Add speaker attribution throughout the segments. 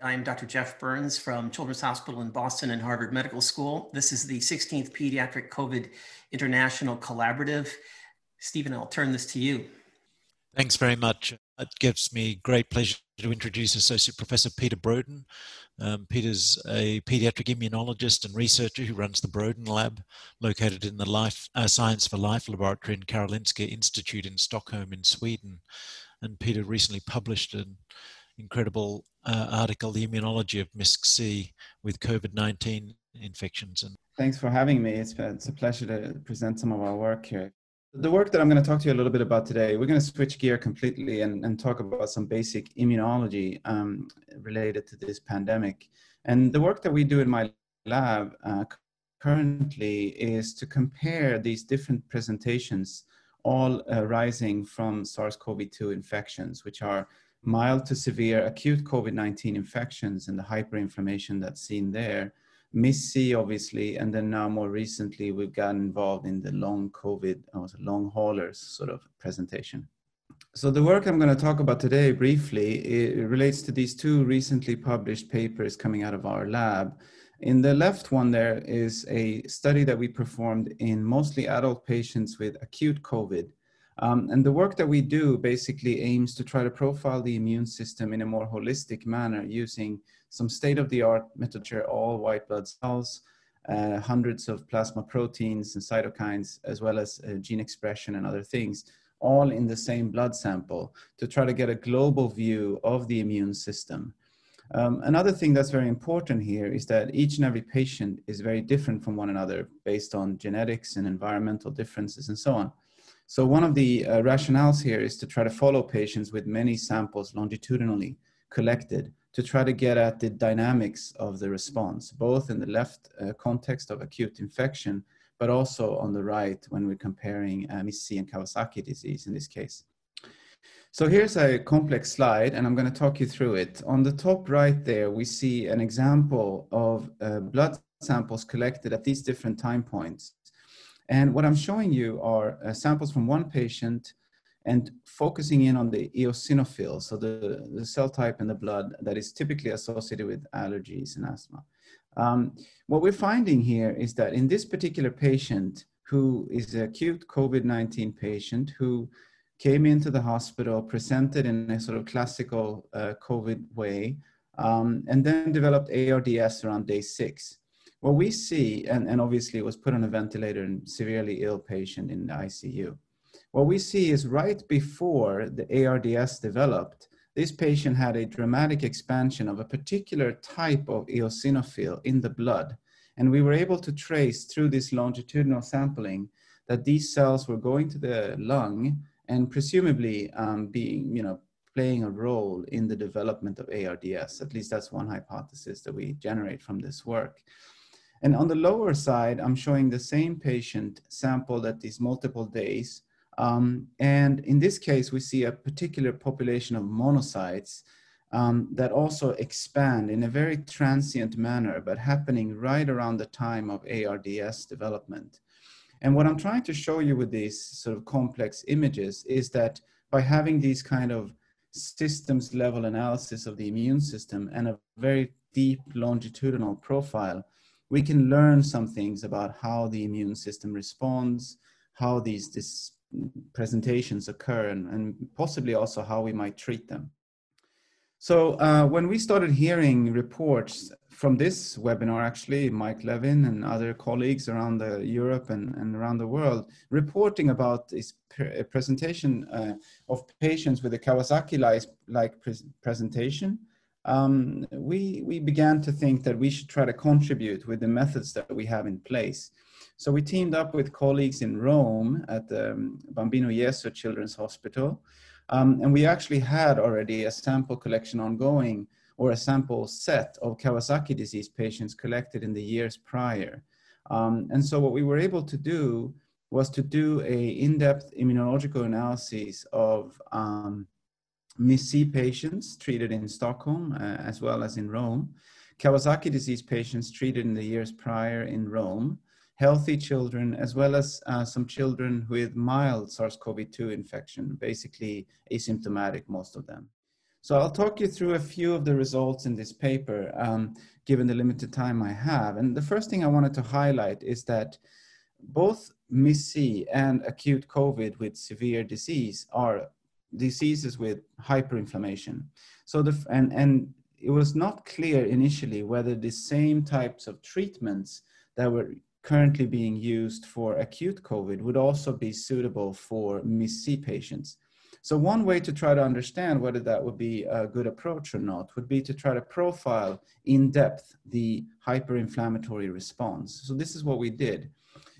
Speaker 1: I'm Dr. Jeff Burns from Children's Hospital in Boston and Harvard Medical School. This is the 16th Pediatric COVID International Collaborative. Stephen, I'll turn this to you.
Speaker 2: Thanks very much. It gives me great pleasure to introduce Associate Professor Peter Brodin. Um, Peter's a pediatric immunologist and researcher who runs the Brodin Lab, located in the Life, uh, Science for Life laboratory in Karolinska Institute in Stockholm in Sweden. And Peter recently published an incredible uh, article, The Immunology of MIS-C with COVID-19 infections. And
Speaker 3: Thanks for having me. It's, it's a pleasure to present some of our work here. The work that I'm going to talk to you a little bit about today, we're going to switch gear completely and, and talk about some basic immunology um, related to this pandemic. And the work that we do in my lab uh, currently is to compare these different presentations, all arising from SARS-CoV-2 infections, which are mild to severe acute COVID-19 infections and the hyperinflammation that's seen there, MIS-C, obviously, and then now more recently we've gotten involved in the long COVID, uh, or long haulers sort of presentation. So the work I'm going to talk about today briefly it relates to these two recently published papers coming out of our lab. In the left one there is a study that we performed in mostly adult patients with acute COVID um, and the work that we do basically aims to try to profile the immune system in a more holistic manner using some state-of-the-art methods, all white blood cells, uh, hundreds of plasma proteins and cytokines, as well as uh, gene expression and other things, all in the same blood sample to try to get a global view of the immune system. Um, another thing that's very important here is that each and every patient is very different from one another based on genetics and environmental differences and so on. So one of the uh, rationales here is to try to follow patients with many samples longitudinally collected to try to get at the dynamics of the response, both in the left uh, context of acute infection, but also on the right when we're comparing uh, MIS-C and Kawasaki disease in this case. So here's a complex slide, and I'm going to talk you through it. On the top right there, we see an example of uh, blood samples collected at these different time points and what I'm showing you are uh, samples from one patient and focusing in on the eosinophil, so the, the cell type in the blood that is typically associated with allergies and asthma. Um, what we're finding here is that in this particular patient, who is an acute COVID-19 patient who came into the hospital, presented in a sort of classical uh, COVID way, um, and then developed ARDS around day six. What we see, and, and obviously was put on a ventilator and severely ill patient in the ICU. What we see is right before the ARDS developed, this patient had a dramatic expansion of a particular type of eosinophil in the blood. And we were able to trace through this longitudinal sampling that these cells were going to the lung and presumably um, being, you know, playing a role in the development of ARDS. At least that's one hypothesis that we generate from this work. And on the lower side, I'm showing the same patient sampled at these multiple days. Um, and in this case, we see a particular population of monocytes um, that also expand in a very transient manner, but happening right around the time of ARDS development. And what I'm trying to show you with these sort of complex images is that by having these kind of systems level analysis of the immune system and a very deep longitudinal profile, we can learn some things about how the immune system responds, how these this presentations occur, and, and, possibly also how we might treat them. So uh, when we started hearing reports from this webinar, actually, Mike Levin and other colleagues around Europe and, and around the world reporting about this pre presentation uh, of patients with a Kawasaki-like pre presentation, um, we, we began to think that we should try to contribute with the methods that we have in place. So we teamed up with colleagues in Rome at the um, Bambino Gesù Children's Hospital. Um, and we actually had already a sample collection ongoing or a sample set of Kawasaki disease patients collected in the years prior. Um, and so what we were able to do was to do a in-depth immunological analysis of um, MIS-C patients treated in Stockholm uh, as well as in Rome, Kawasaki disease patients treated in the years prior in Rome, healthy children, as well as uh, some children with mild SARS-CoV-2 infection, basically asymptomatic, most of them. So I'll talk you through a few of the results in this paper, um, given the limited time I have. And the first thing I wanted to highlight is that both MIS-C and acute COVID with severe disease are diseases with hyperinflammation. So the, and, and it was not clear initially whether the same types of treatments that were currently being used for acute COVID would also be suitable for MIS-C patients. So one way to try to understand whether that would be a good approach or not would be to try to profile in depth the hyperinflammatory response. So this is what we did.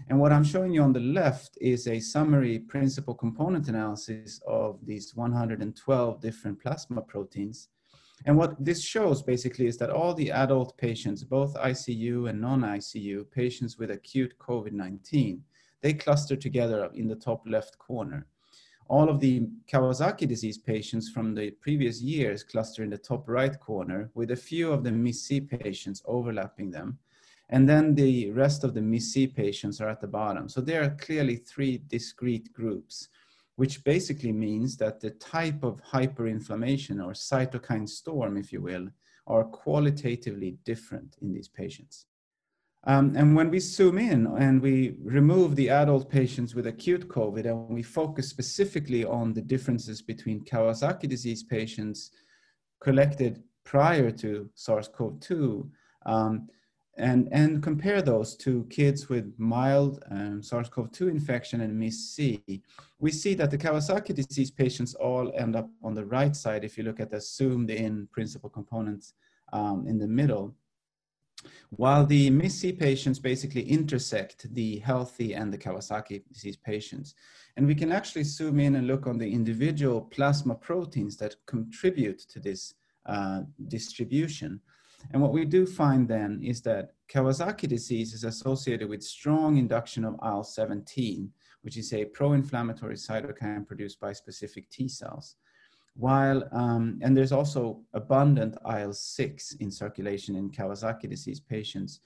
Speaker 3: And what I'm showing you on the left is a summary principal component analysis of these 112 different plasma proteins. And what this shows basically is that all the adult patients, both ICU and non-ICU patients with acute COVID-19, they cluster together in the top left corner. All of the Kawasaki disease patients from the previous years cluster in the top right corner with a few of the MIS-C patients overlapping them. And then the rest of the MIS-C patients are at the bottom. So there are clearly three discrete groups, which basically means that the type of hyperinflammation or cytokine storm, if you will, are qualitatively different in these patients. Um, and when we zoom in and we remove the adult patients with acute COVID and we focus specifically on the differences between Kawasaki disease patients collected prior to SARS-CoV-2, um, and, and compare those to kids with mild um, SARS-CoV-2 infection and MIS-C, we see that the Kawasaki disease patients all end up on the right side if you look at the zoomed in principal components um, in the middle. While the MIS-C patients basically intersect the healthy and the Kawasaki disease patients. And we can actually zoom in and look on the individual plasma proteins that contribute to this uh, distribution. And what we do find then is that Kawasaki disease is associated with strong induction of IL-17, which is a pro-inflammatory cytokine produced by specific T cells. While, um, and there's also abundant IL-6 in circulation in Kawasaki disease patients.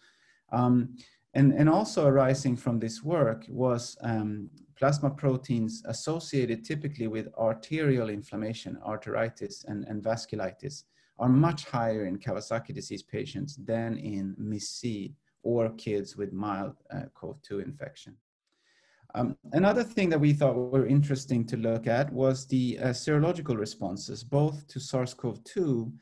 Speaker 3: Um, and, and also arising from this work was um, plasma proteins associated typically with arterial inflammation, arteritis, and, and vasculitis, are much higher in Kawasaki disease patients than in MIS-C or kids with mild uh, COV-2 infection. Um, another thing that we thought were interesting to look at was the uh, serological responses, both to SARS-CoV-2,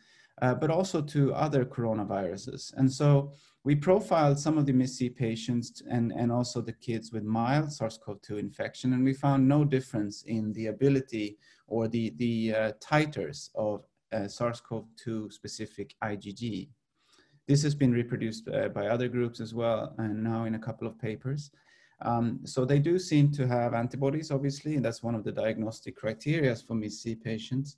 Speaker 3: uh, but also to other coronaviruses. And so we profiled some of the MIS-C patients and, and also the kids with mild SARS-CoV-2 infection, and we found no difference in the ability or the, the uh, titers of uh, SARS-CoV-2 specific IgG. This has been reproduced uh, by other groups as well, and now in a couple of papers. Um, so they do seem to have antibodies, obviously, and that's one of the diagnostic criteria for MIS-C patients.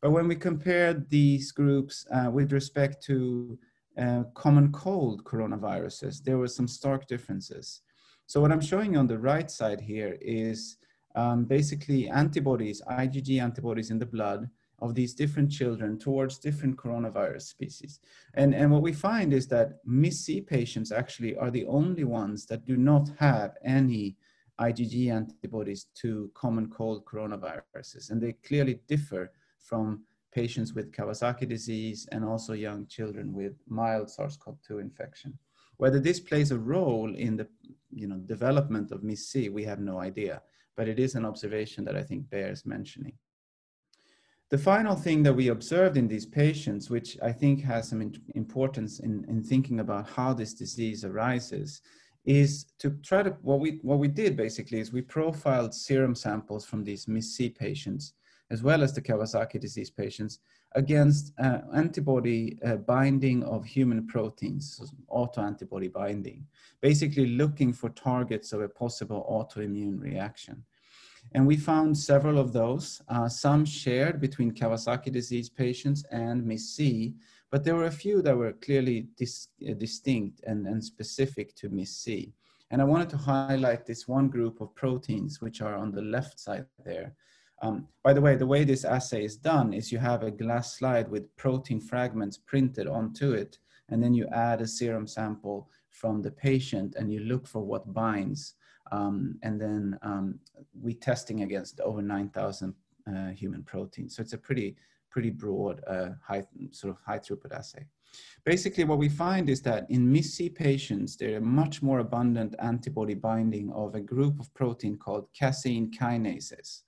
Speaker 3: But when we compared these groups uh, with respect to uh, common cold coronaviruses, there were some stark differences. So what I'm showing on the right side here is um, basically antibodies, IgG antibodies in the blood of these different children towards different coronavirus species. And, and what we find is that MIS-C patients actually are the only ones that do not have any IgG antibodies to common cold coronaviruses. And they clearly differ from patients with Kawasaki disease and also young children with mild SARS-CoV-2 infection. Whether this plays a role in the you know, development of MIS-C, we have no idea, but it is an observation that I think bears mentioning. The final thing that we observed in these patients, which I think has some importance in, in thinking about how this disease arises, is to try to, what we, what we did basically is we profiled serum samples from these MIS-C patients, as well as the Kawasaki disease patients, against uh, antibody uh, binding of human proteins, so autoantibody binding, basically looking for targets of a possible autoimmune reaction. And we found several of those, uh, some shared between Kawasaki disease patients and MIS-C, but there were a few that were clearly dis uh, distinct and, and specific to MIS-C. And I wanted to highlight this one group of proteins, which are on the left side there. Um, by the way, the way this assay is done is you have a glass slide with protein fragments printed onto it, and then you add a serum sample from the patient and you look for what binds. Um, and then um, we testing against over 9,000 uh, human proteins. So it's a pretty, pretty broad, uh, high, sort of high throughput assay. Basically, what we find is that in MIS-C patients, there are much more abundant antibody binding of a group of protein called casein kinases.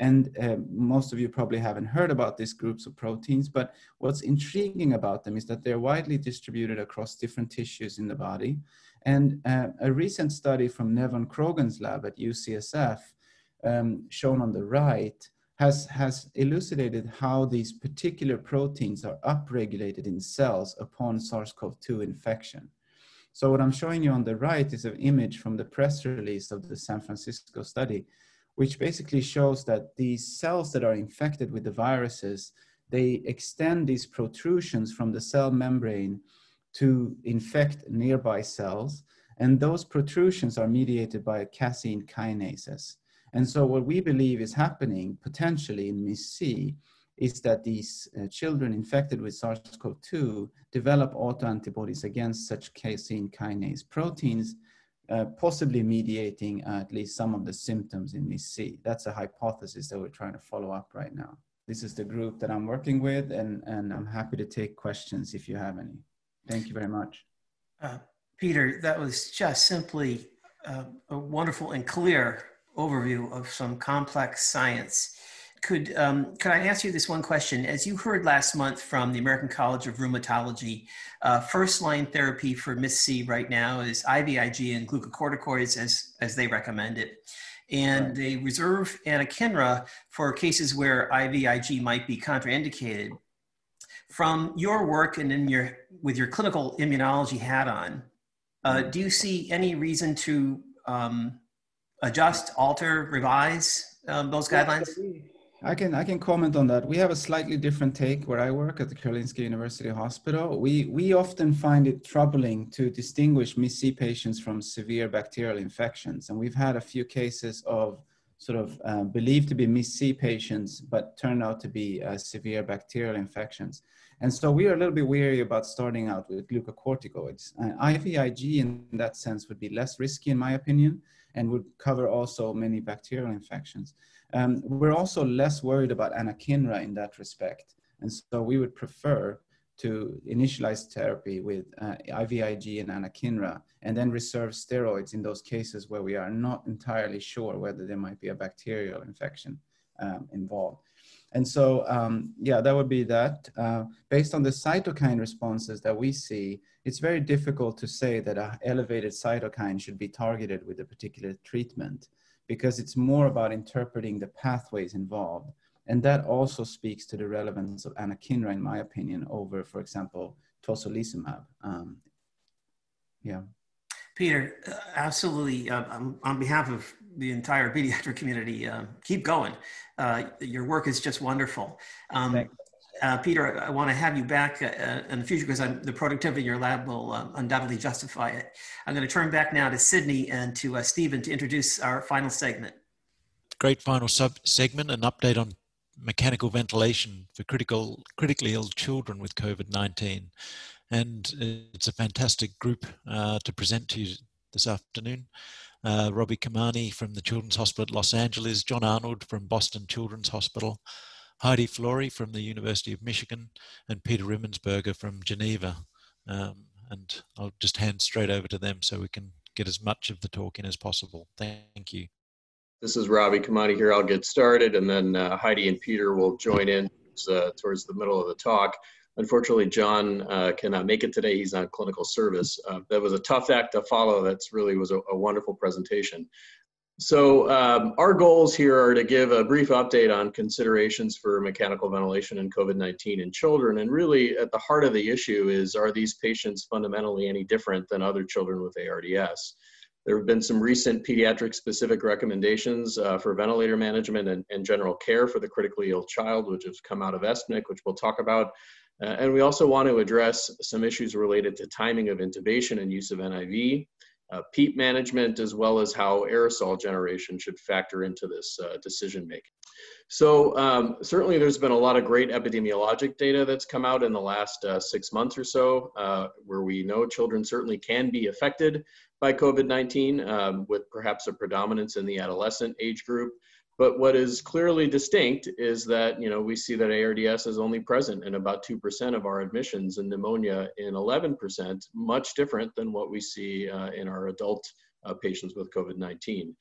Speaker 3: And uh, most of you probably haven't heard about these groups of proteins, but what's intriguing about them is that they're widely distributed across different tissues in the body. And uh, a recent study from Nevan Krogan's lab at UCSF, um, shown on the right, has, has elucidated how these particular proteins are upregulated in cells upon SARS-CoV-2 infection. So what I'm showing you on the right is an image from the press release of the San Francisco study, which basically shows that these cells that are infected with the viruses, they extend these protrusions from the cell membrane to infect nearby cells. And those protrusions are mediated by casein kinases. And so what we believe is happening potentially in MIS-C is that these uh, children infected with SARS-CoV-2 develop autoantibodies against such casein kinase proteins uh, possibly mediating uh, at least some of the symptoms in MIS-C. That's a hypothesis that we're trying to follow up right now. This is the group that I'm working with, and, and I'm happy to take questions if you have any. Thank you very much.
Speaker 1: Uh, Peter, that was just simply uh, a wonderful and clear overview of some complex science could um, could I ask you this one question? As you heard last month from the American College of Rheumatology, uh, first line therapy for MIS-C right now is IVIG and glucocorticoids as as they recommend it, and right. they reserve anakinra for cases where IVIG might be contraindicated. From your work and in your with your clinical immunology hat on, uh, mm-hmm. do you see any reason to um, adjust, alter, revise um, those guidelines?
Speaker 3: I can I can comment on that. We have a slightly different take where I work at the Karolinska University Hospital. We we often find it troubling to distinguish MIS-C patients from severe bacterial infections, and we've had a few cases of sort of uh, believed to be MIS-C patients, but turned out to be uh, severe bacterial infections. And so we are a little bit weary about starting out with glucocorticoids. Uh, IVIG in that sense would be less risky in my opinion, and would cover also many bacterial infections. Um, we're also less worried about anakinra in that respect. And so we would prefer to initialize therapy with uh, IVIG and anakinra and then reserve steroids in those cases where we are not entirely sure whether there might be a bacterial infection um, involved. And so, um, yeah, that would be that. Uh, based on the cytokine responses that we see, it's very difficult to say that an elevated cytokine should be targeted with a particular treatment because it's more about interpreting the pathways involved. And that also speaks to the relevance of anakinra, in my opinion, over, for example, tocilizumab. Um, yeah.
Speaker 1: Peter, uh, absolutely. Uh, on behalf of the entire pediatric community, uh, keep going. Uh, your work is just wonderful. Um, uh, Peter, I want to have you back uh, uh in the future because the productivity in your lab will uh, undoubtedly justify it. I'm going to turn back now to Sydney and to uh, Stephen to introduce our final segment.
Speaker 2: Great final sub segment, an update on mechanical ventilation for critical, critically ill children with COVID-19. And it's a fantastic group uh, to present to you this afternoon. Robbie Khemani from the Children's Hospital at Los Angeles, John Arnold from Boston Children's Hospital, Heidi Flori from the University of Michigan, and Peter Rimensberger from Geneva. Um, and I'll just hand straight over to them so we can get as much of the talk in as possible. Thank you.
Speaker 4: This is Robbie Khemani here. I'll get started, and then uh, Heidi and Peter will join in uh, towards the middle of the talk. Unfortunately, John uh, cannot make it today. He's on clinical service. Uh, that was a tough act to follow. That's really was a, a wonderful presentation. So um, our goals here are to give a brief update on considerations for mechanical ventilation and COVID-19 in children. And really at the heart of the issue is, are these patients fundamentally any different than other children with ARDS? There have been some recent pediatric specific recommendations uh, for ventilator management and, and, general care for the critically ill child, which has come out of ESPNIC, which we'll talk about. Uh, and we also want to address some issues related to timing of intubation and use of NIV, uh, PEEP management, as well as how aerosol generation should factor into this uh, decision making. So um, certainly there's been a lot of great epidemiologic data that's come out in the last uh, six months or so, uh, where we know children certainly can be affected by COVID-19 um, with perhaps a predominance in the adolescent age group. But what is clearly distinct is that, you know, we see that ARDS is only present in about 2% of our admissions and pneumonia in 11%, much different than what we see uh, in our adult uh, patients with COVID-19.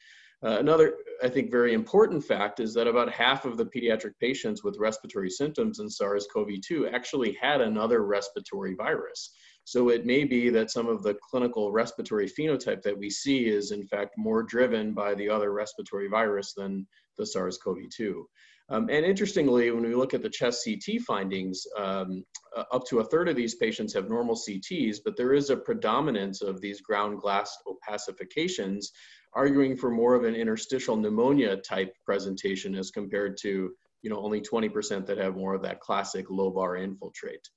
Speaker 4: Uh, another, I think, very important fact is that about half of the pediatric patients with respiratory symptoms in SARS-CoV-2 actually had another respiratory virus. So it may be that some of the clinical respiratory phenotype that we see is in fact more driven by the other respiratory virus than the SARS-CoV-2. Um, and interestingly, when we look at the chest CT findings, um, uh, up to a third of these patients have normal CTs, but there is a predominance of these ground glass opacifications, arguing for more of an interstitial pneumonia type presentation as compared to you know, only 20% that have more of that classic lobar infiltrate.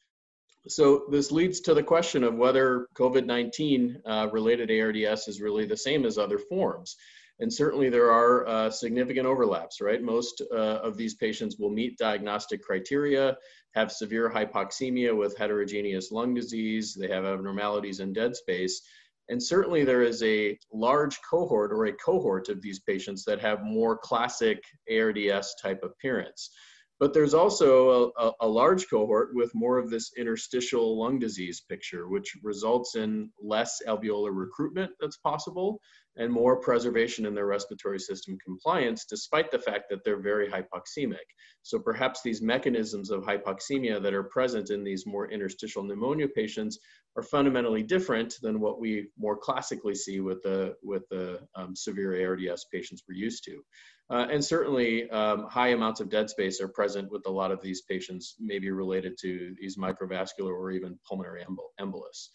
Speaker 4: So this leads to the question of whether COVID-19 uh, related ARDS is really the same as other forms. And certainly there are uh, significant overlaps, right? Most uh, of these patients will meet diagnostic criteria, have severe hypoxemia with heterogeneous lung disease, they have abnormalities in dead space. And certainly there is a large cohort or a cohort of these patients that have more classic ARDS type appearance. But there's also a, a, large cohort with more of this interstitial lung disease picture, which results in less alveolar recruitment that's possible and more preservation in their respiratory system compliance, despite the fact that they're very hypoxemic. So perhaps these mechanisms of hypoxemia that are present in these more interstitial pneumonia patients are fundamentally different than what we more classically see with the, with the um, severe ARDS patients we're used to. Uh, and certainly um, high amounts of dead space are present with a lot of these patients, maybe related to these microvascular or even pulmonary embolus.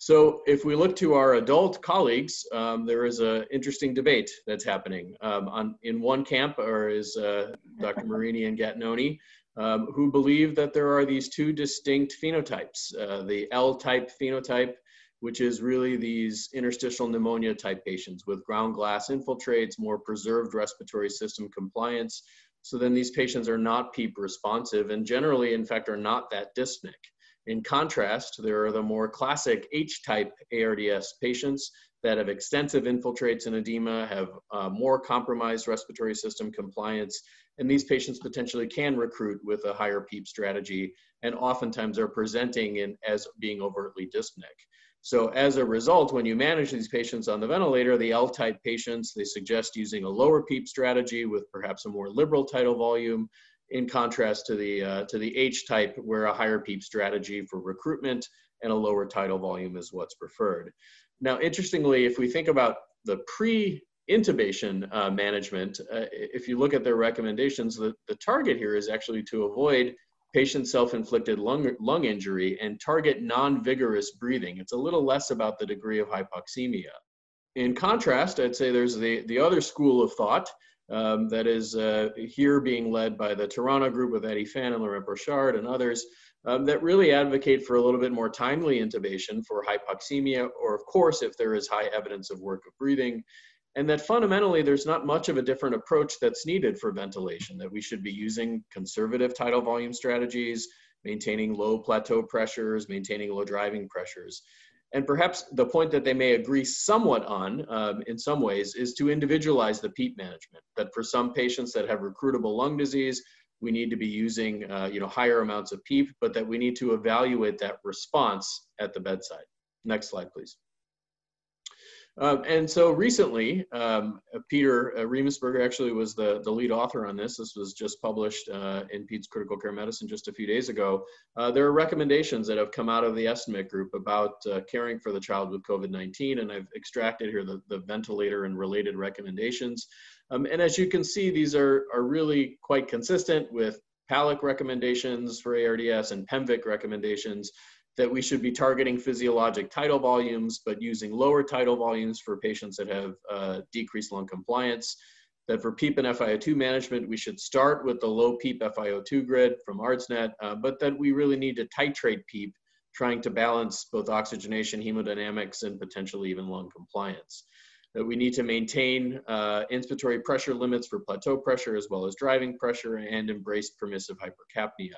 Speaker 4: So if we look to our adult colleagues, um, there is an interesting debate that's happening. Um, on, in one camp or is uh, Dr. Marini and Gattinoni, um, who believe that there are these two distinct phenotypes, uh, the L-type phenotype which is really these interstitial pneumonia type patients with ground glass infiltrates, more preserved respiratory system compliance. So then these patients are not PEEP responsive and generally, in fact, are not that dyspneic. In contrast, there are the more classic H-type ARDS patients that have extensive infiltrates and edema, have uh, more compromised respiratory system compliance, and these patients potentially can recruit with a higher PEEP strategy and oftentimes are presenting in, as being overtly dyspneic. So as a result, when you manage these patients on the ventilator, the L-type patients, they suggest using a lower PEEP strategy with perhaps a more liberal tidal volume, in contrast to the, uh, to the H-type, where a higher PEEP strategy for recruitment and a lower tidal volume is what's preferred. Now, interestingly, if we think about the pre-intubation uh, management, uh, if you look at their recommendations, the, the target here is actually to avoid patient self-inflicted lung, lung injury and target non-vigorous breathing. It's a little less about the degree of hypoxemia. In contrast, I'd say there's the, the other school of thought um, that is uh, here being led by the Toronto group with Eddie Fan and Laurent Brochard and others um, that really advocate for a little bit more timely intubation for hypoxemia, or of course, if there is high evidence of work of breathing, and that fundamentally there's not much of a different approach that's needed for ventilation, that we should be using conservative tidal volume strategies, maintaining low plateau pressures, maintaining low driving pressures. And perhaps the point that they may agree somewhat on um, in some ways is to individualize the PEEP management, that for some patients that have recruitable lung disease, we need to be using uh, you know, higher amounts of PEEP, but that we need to evaluate that response at the bedside. Next slide, please. Um, and so recently, um, Peter uh, Rimensberger actually was the, the lead author on this. This was just published uh, in Peds Critical Care Medicine just a few days ago. Uh, there are recommendations that have come out of the ESTIMATE group about uh, caring for the child with COVID-19, and I've extracted here the, the ventilator and related recommendations. Um, and as you can see, these are, are really quite consistent with PALICC recommendations for ARDS and PEMVECC recommendations that we should be targeting physiologic tidal volumes, but using lower tidal volumes for patients that have uh, decreased lung compliance. That for PEEP and FiO2 management, we should start with the low PEEP FiO2 grid from ARDSNet, uh, but that we really need to titrate PEEP, trying to balance both oxygenation, hemodynamics, and potentially even lung compliance that we need to maintain uh, inspiratory pressure limits for plateau pressure as well as driving pressure and embrace permissive hypercapnia.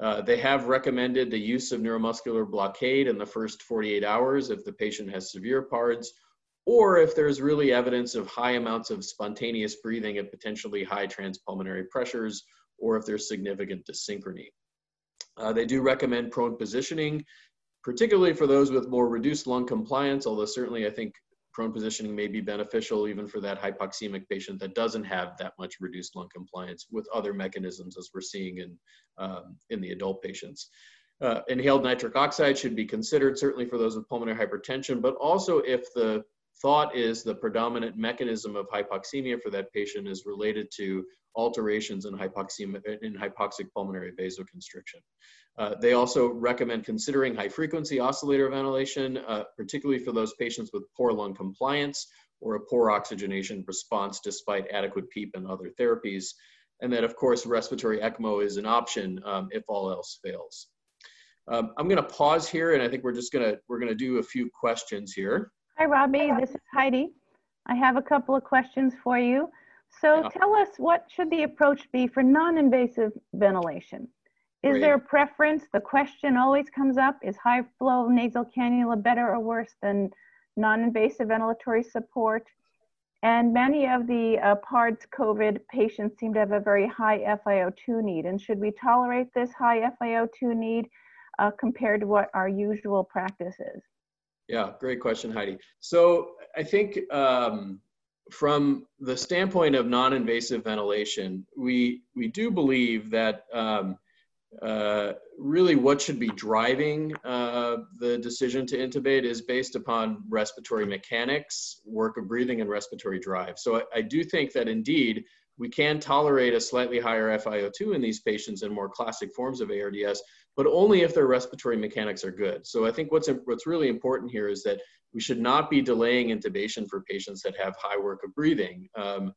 Speaker 4: Uh, they have recommended the use of neuromuscular blockade in the first 48 hours if the patient has severe PARDS, or if there's really evidence of high amounts of spontaneous breathing at potentially high transpulmonary pressures, or if there's significant dyssynchrony. Uh, they do recommend prone positioning, particularly for those with more reduced lung compliance, although certainly I think prone positioning may be beneficial even for that hypoxemic patient that doesn't have that much reduced lung compliance with other mechanisms as we're seeing in, um, in the adult patients. Uh, inhaled nitric oxide should be considered certainly for those with pulmonary hypertension, but also if the thought is the predominant mechanism of hypoxemia for that patient is related to alterations in, hypoxemia, in hypoxic pulmonary vasoconstriction. Uh, they also recommend considering high frequency oscillator ventilation, uh, particularly for those patients with poor lung compliance or a poor oxygenation response despite adequate PEEP and other therapies. And then of course, respiratory ECMO is an option um, if all else fails. Um, I'm gonna pause here and I think we're just gonna, we're gonna do a few questions here.
Speaker 5: Hi, Robbie, this is Heidi. I have a couple of questions for you. So
Speaker 4: Yeah.
Speaker 5: tell us, what should the approach be for non-invasive ventilation? Is
Speaker 4: Great.
Speaker 5: there a preference? The question always comes up, is high flow nasal cannula better or worse than non-invasive ventilatory support? And many of the uh, PARDS COVID patients seem to have a very high FiO2 need. And should we tolerate this high FiO2 need uh, compared to what our usual practice is?
Speaker 4: Yeah, great question, Heidi. So I think um, from the standpoint of non-invasive ventilation, we we do believe that um, uh, really what should be driving uh, the decision to intubate is based upon respiratory mechanics, work of breathing, and respiratory drive. So I, I do think that indeed we can tolerate a slightly higher FiO2 in these patients in more classic forms of ARDS, but only if their respiratory mechanics are good. So I think what's, what's really important here is that we should not be delaying intubation for patients that have high work of breathing. Um,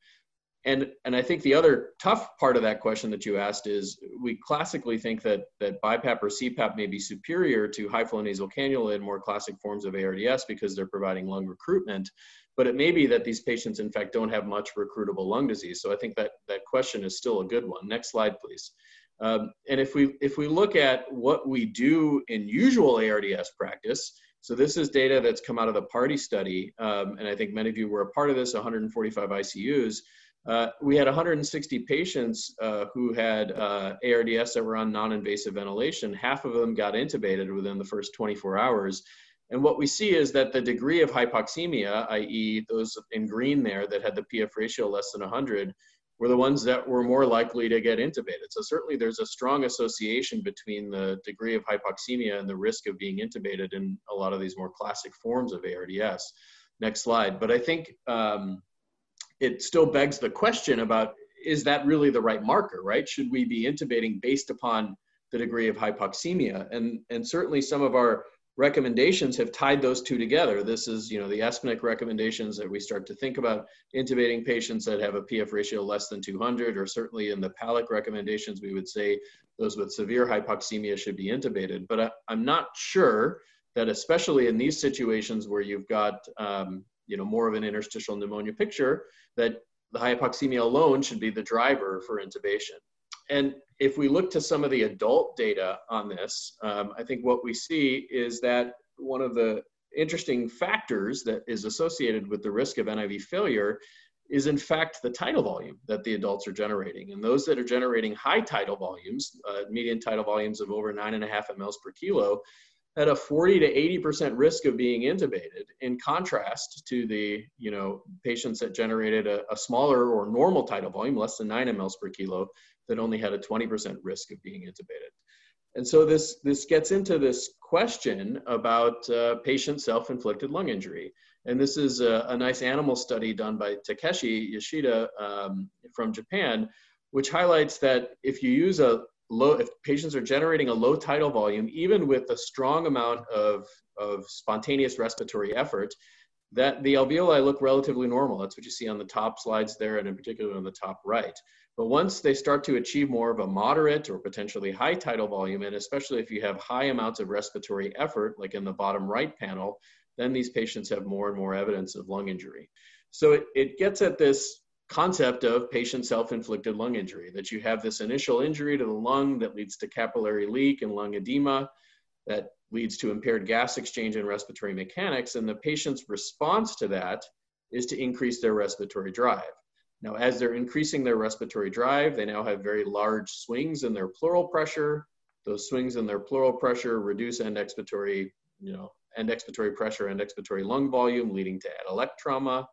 Speaker 4: and, and I think the other tough part of that question that you asked is we classically think that, that BiPAP or CPAP may be superior to high flow nasal cannula in more classic forms of ARDS because they're providing lung recruitment. But it may be that these patients, in fact, don't have much recruitable lung disease. So I think that that question is still a good one. Next slide, please. Um, and if we if we look at what we do in usual ARDS practice, so this is data that's come out of the PARDIE study, um, and I think many of you were a part of this. 145 ICUs. Uh, we had 160 patients uh, who had uh, ARDS that were on non-invasive ventilation. Half of them got intubated within the first 24 hours. And what we see is that the degree of hypoxemia, i.e. those in green there that had the PF ratio less than 100, were the ones that were more likely to get intubated. So certainly there's a strong association between the degree of hypoxemia and the risk of being intubated in a lot of these more classic forms of ARDS. Next slide. But I think um, it still begs the question about is that really the right marker, right? Should we be intubating based upon the degree of hypoxemia? And, and certainly some of our recommendations have tied those two together. This is, you know, the ESPNIC recommendations that we start to think about intubating patients that have a PF ratio less than 200, or certainly in the PALICC recommendations, we would say those with severe hypoxemia should be intubated. But I, am not sure that, especially in these situations where you've got, um, you know, more of an interstitial pneumonia picture, that the hypoxemia alone should be the driver for intubation. And if we look to some of the adult data on this, um, I think what we see is that one of the interesting factors that is associated with the risk of NIV failure is in fact the tidal volume that the adults are generating. And those that are generating high tidal volumes, uh, median tidal volumes of over nine and a half mLs per kilo, had a 40 to 80% risk of being intubated in contrast to the you know patients that generated a, a smaller or normal tidal volume less than 9 mLs per kilo that only had a 20% risk of being intubated and so this this gets into this question about uh, patient self-inflicted lung injury and this is a, a, nice animal study done by takeshi yoshida um, from japan which highlights that if you use a low, if patients are generating a low tidal volume, even with a strong amount of, of spontaneous respiratory effort, that the alveoli look relatively normal. That's what you see on the top slides there, and in particular on the top right. But once they start to achieve more of a moderate or potentially high tidal volume, and especially if you have high amounts of respiratory effort, like in the bottom right panel, then these patients have more and more evidence of lung injury. So it, it gets at this concept of patient self-inflicted lung injury, that you have this initial injury to the lung that leads to capillary leak and lung edema, that leads to impaired gas exchange and respiratory mechanics, and the patient's response to that is to increase their respiratory drive. Now, as they're increasing their respiratory drive, they now have very large swings in their pleural pressure. Those swings in their pleural pressure reduce end expiratory, you know, end expiratory pressure and expiratory lung volume, leading to atelectrauma.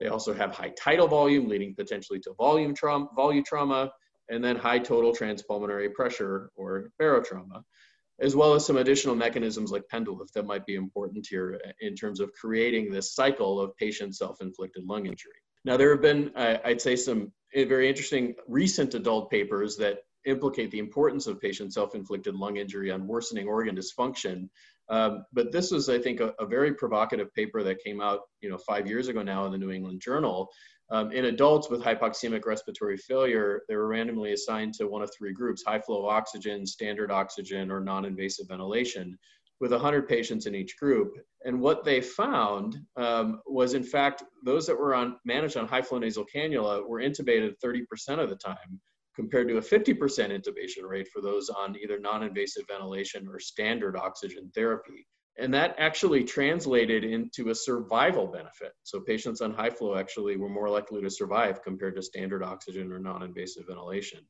Speaker 4: They also have high tidal volume, leading potentially to volume trauma, volume trauma, and then high total transpulmonary pressure or barotrauma, as well as some additional mechanisms like pendelluft that might be important here in terms of creating this cycle of patient self-inflicted lung injury. Now, there have been, I'd say, some eh, very interesting recent adult papers that implicate the importance of patient self-inflicted lung injury on worsening organ dysfunction. Um, but this was, I think, a, a, very provocative paper that came out, you know, five years ago now in the New England Journal. Um, in adults with hypoxemic respiratory failure, they were randomly assigned to one of three groups: high flow oxygen, standard oxygen, or non-invasive ventilation with 100 patients in each group. And what they found um, was, in fact, those that were on managed on high flow nasal cannula were intubated 30% of the time, compared to a 50% intubation rate for those on either non invasive ventilation or standard oxygen therapy. And that actually translated into a survival benefit. So patients on high flow actually were more likely to survive compared to standard oxygen or non invasive ventilation.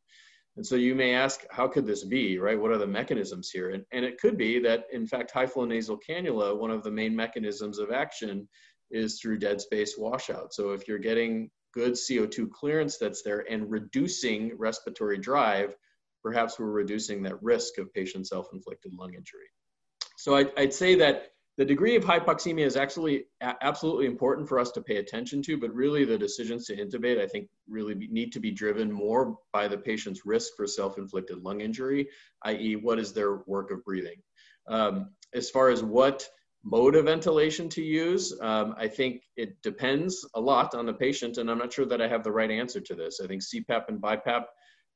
Speaker 4: And so you may ask, how could this be, right? What are the mechanisms here? And, and it could be that, in fact, high flow nasal cannula, one of the main mechanisms of action is through dead space washout. So if you're getting good CO2 clearance that's there and reducing respiratory drive, perhaps we're reducing that risk of patient self inflicted lung injury. So I'd, I'd say that the degree of hypoxemia is actually absolutely important for us to pay attention to, but really the decisions to intubate, I think, really be, need to be driven more by the patient's risk for self-inflicted lung injury, i.e., what is their work of breathing. Um, as far as what mode of ventilation to use, um, I think it depends a lot on the patient, and I'm not sure that I have the right answer to this. I think CPAP and BiPAP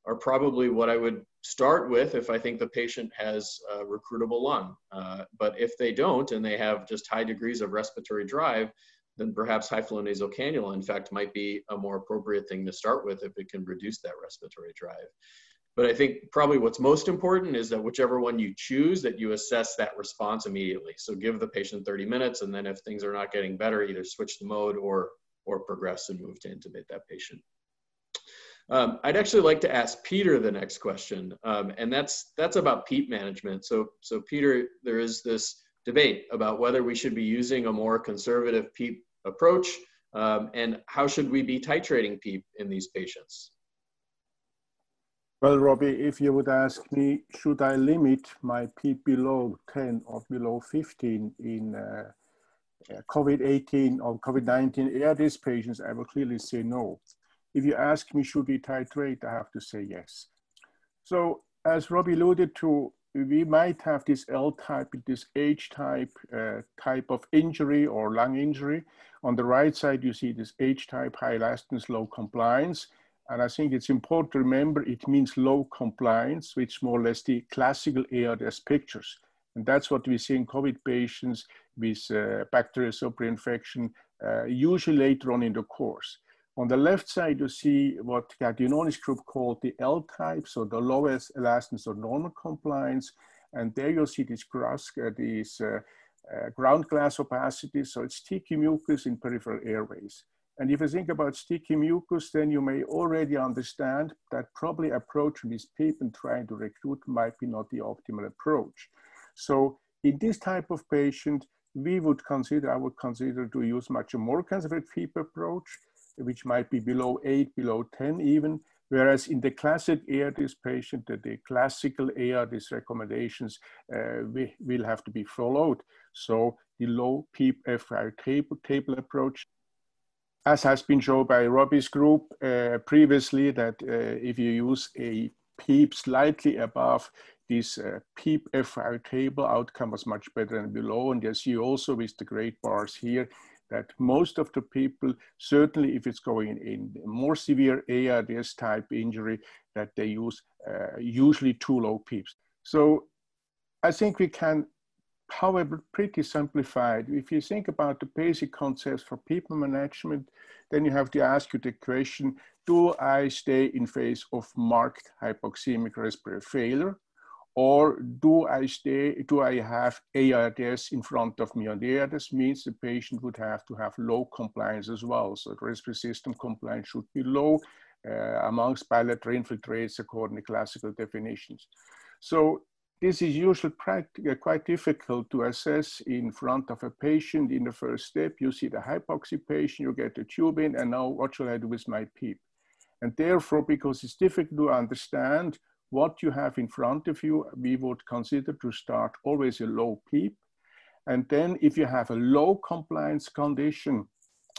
Speaker 4: are probably what I would start with if I think the patient has a recruitable lung. Uh, but if they don't and they have just high degrees of respiratory drive, then perhaps high flow nasal cannula, in fact, might be a more appropriate thing to start with if it can reduce that respiratory drive. But I think probably what's most important is that whichever one you choose, that you assess that response immediately. So give the patient 30 minutes, and then if things are not getting better, either switch the mode or or progress and move to intubate that patient. Um, I'd actually like to ask Peter the next question, um, and that's that's about PEEP management. So, so Peter, there is this debate about whether we should be using a more conservative PEEP approach, um, and how should we be titrating PEEP in these patients?
Speaker 6: Well, Robbie, if you would ask me, should I limit my PEEP below 10 or below 15 in uh, COVID-18 or COVID-19 ARDS patients, I will clearly say no. If you ask me, should we titrate? I have to say yes. So as Robbie alluded to, we might have this L-type, this H-type uh, type of injury or lung injury. On the right side, you see this H-type, high elastance, low compliance. And I think it's important to remember it means low compliance, which more or less the classical ARDS pictures. And that's what we see in COVID patients with uh, bacterial superinfection, uh, usually later on in the course. On the left side, you see what Gattinoni's group called the L type, so the lowest elastance or normal compliance. And there you'll see this, grass, uh, this uh, uh, ground glass opacity, so it's sticky mucus in peripheral airways. And if you think about sticky mucus, then you may already understand that probably approaching this PEEP and trying to recruit might be not the optimal approach. So in this type of patient, we would consider, I would consider to use much more conservative PEEP approach which might be below 8, below 10 even, whereas in the classic ARDS patient, the, the classical ARDS recommendations uh, we, will have to be followed. So the low PEEP FR table, table approach, as has been shown by Robbie's group uh, previously, that uh, if you use a PEEP slightly above this uh, PEEP FR table outcome was much better than below. And you see also with the great bars here that most of the people, certainly if it's going in more severe ARDS type injury, that they use uh, usually too low PEEPs. So I think we can, however, pretty simplified. If you think about the basic concepts for PEEP management, then you have to ask you the question, do I stay in phase of marked hypoxemic respiratory failure? Or do I stay, do I have ARDS in front of me? And the ARDS means the patient would have to have low compliance as well. So the respiratory system compliance should be low uh, amongst bilateral infiltrates according to classical definitions. So this is usually uh, quite difficult to assess in front of a patient in the first step. You see the hypoxia patient, you get the tube in, and now what shall I do with my PEEP? And therefore, because it's difficult to understand what you have in front of you, we would consider to start always a low PEEP. And then if you have a low compliance condition,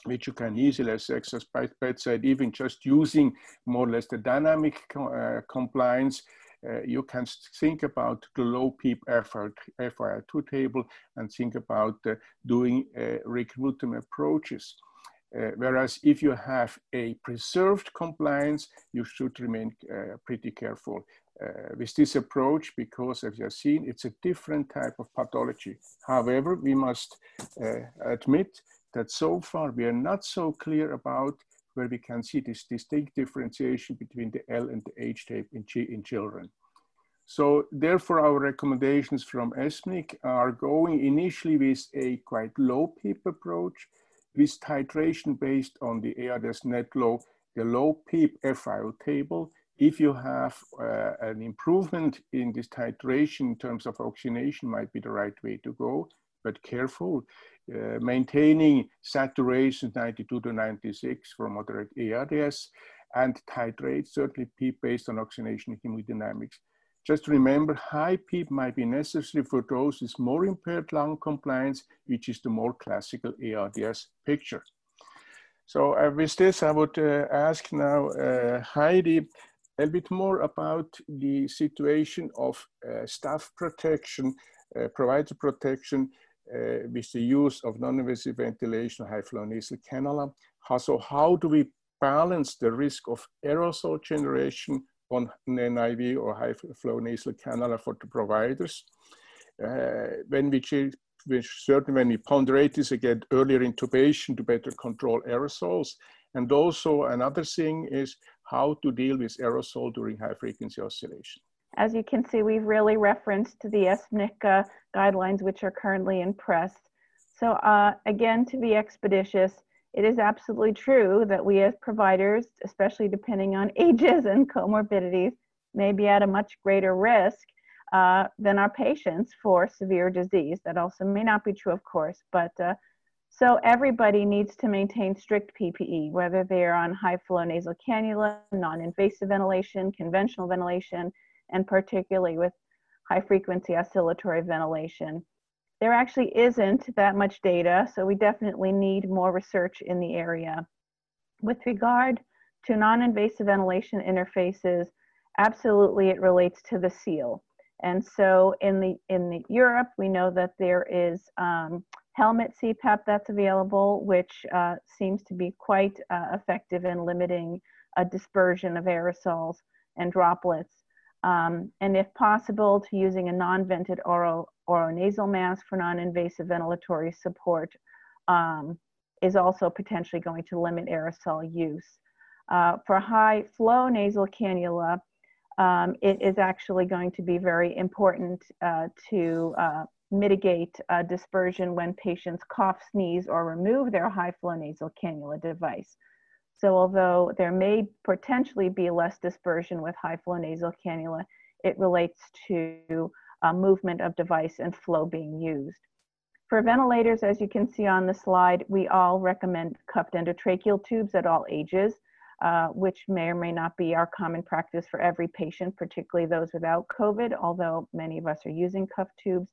Speaker 6: which you can easily assess as bedside, even just using more or less the dynamic uh, compliance, uh, you can think about the low PEEP FiO2 table and think about uh, doing uh, recruitment approaches. Uh, whereas if you have a preserved compliance, you should remain uh, pretty careful uh, with this approach because as you have seen, it's a different type of pathology. However, we must uh, admit that so far we are not so clear about where we can see this distinct differentiation between the L and the H type in, in children. So therefore our recommendations from ESPNIC are going initially with a quite low PEEP approach, with titration based on the ARDS net low, the low PEEP FiO table. If you have uh, an improvement in this titration in terms of oxygenation might be the right way to go, but careful. Uh, maintaining saturation 92 to 96 for moderate ARDS and titrate certainly PEEP based on oxygenation hemodynamics. Just remember, high PEEP might be necessary for those with more impaired lung compliance, which is the more classical ARDS picture. So uh, with this, I would uh, ask now uh, Heidi a bit more about the situation of uh, staff protection, uh, provider protection uh, with the use of non-invasive ventilation, high flow nasal cannula. How, so how do we balance the risk of aerosol generation on NIV or high flow nasal cannula for the providers. Uh, when we which certainly when we ponderate this again earlier intubation to better control aerosols. And also another thing is how to deal with aerosol during high frequency oscillation.
Speaker 5: As you can see, we've really referenced to the uh, guidelines, which are currently in press. So uh, again, to be expeditious, it is absolutely true that we as providers, especially depending on ages and comorbidities, may be at a much greater risk uh, than our patients for severe disease. That also may not be true, of course, but uh, so everybody needs to maintain strict PPE, whether they're on high flow nasal cannula, non-invasive ventilation, conventional ventilation, and particularly with high frequency oscillatory ventilation there actually isn't that much data, so we definitely need more research in the area. With regard to non-invasive ventilation interfaces, absolutely it relates to the seal. And so in the in the Europe, we know that there is um, helmet CPAP that's available, which uh, seems to be quite uh, effective in limiting a dispersion of aerosols and droplets. Um, and if possible, to using a non-vented oral oronasal mask for non-invasive ventilatory support um, is also potentially going to limit aerosol use. Uh, for high flow nasal cannula, um, it is actually going to be very important uh, to uh, mitigate uh, dispersion when patients cough, sneeze, or remove their high flow nasal cannula device. So although there may potentially be less dispersion with high flow nasal cannula, it relates to uh, movement of device and flow being used. For ventilators, as you can see on the slide, we all recommend cuffed endotracheal tubes at all ages, uh, which may or may not be our common practice for every patient, particularly those without COVID, although many of us are using cuff tubes.